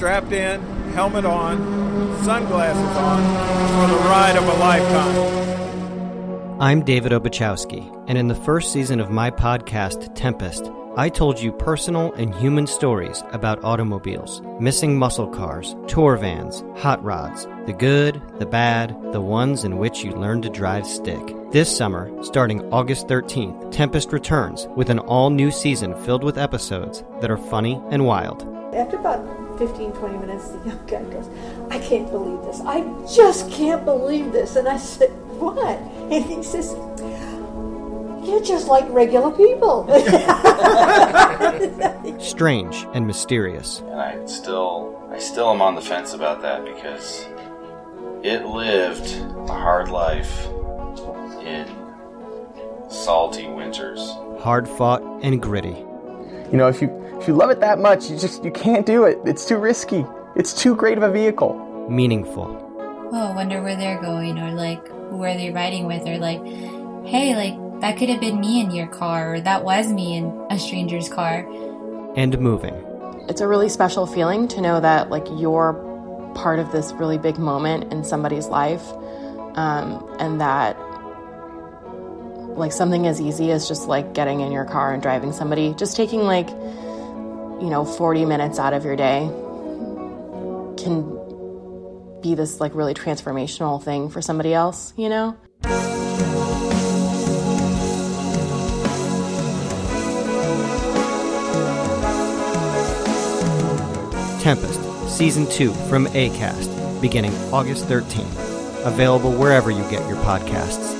strapped in, helmet on, sunglasses on for the ride of a lifetime. I'm David Obuchowski, and in the first season of my podcast, Tempest, I told you personal and human stories about automobiles, missing muscle cars, tour vans, hot rods, the good, the bad, the ones in which you learn to drive stick. This summer, starting August 13th, Tempest returns with an all new season filled with episodes that are funny and wild. After about 15, 20 minutes, the young guy goes, I can't believe this. I just can't believe this. And I said, What? And he says, You're just like regular people. Strange and mysterious. And I still, I still am on the fence about that because it lived a hard life in salty winters. Hard fought and gritty. You know, if you if you love it that much, you just you can't do it. It's too risky. It's too great of a vehicle. Meaningful. Oh, wonder where they're going, or like who are they riding with, or like, hey, like that could have been me in your car, or that was me in a stranger's car. And moving. It's a really special feeling to know that like you're part of this really big moment in somebody's life, um, and that like something as easy as just like getting in your car and driving somebody, just taking like you know 40 minutes out of your day can be this like really transformational thing for somebody else, you know? Tempest, Season 2 from ACAST, beginning August 13th. Available wherever you get your podcasts.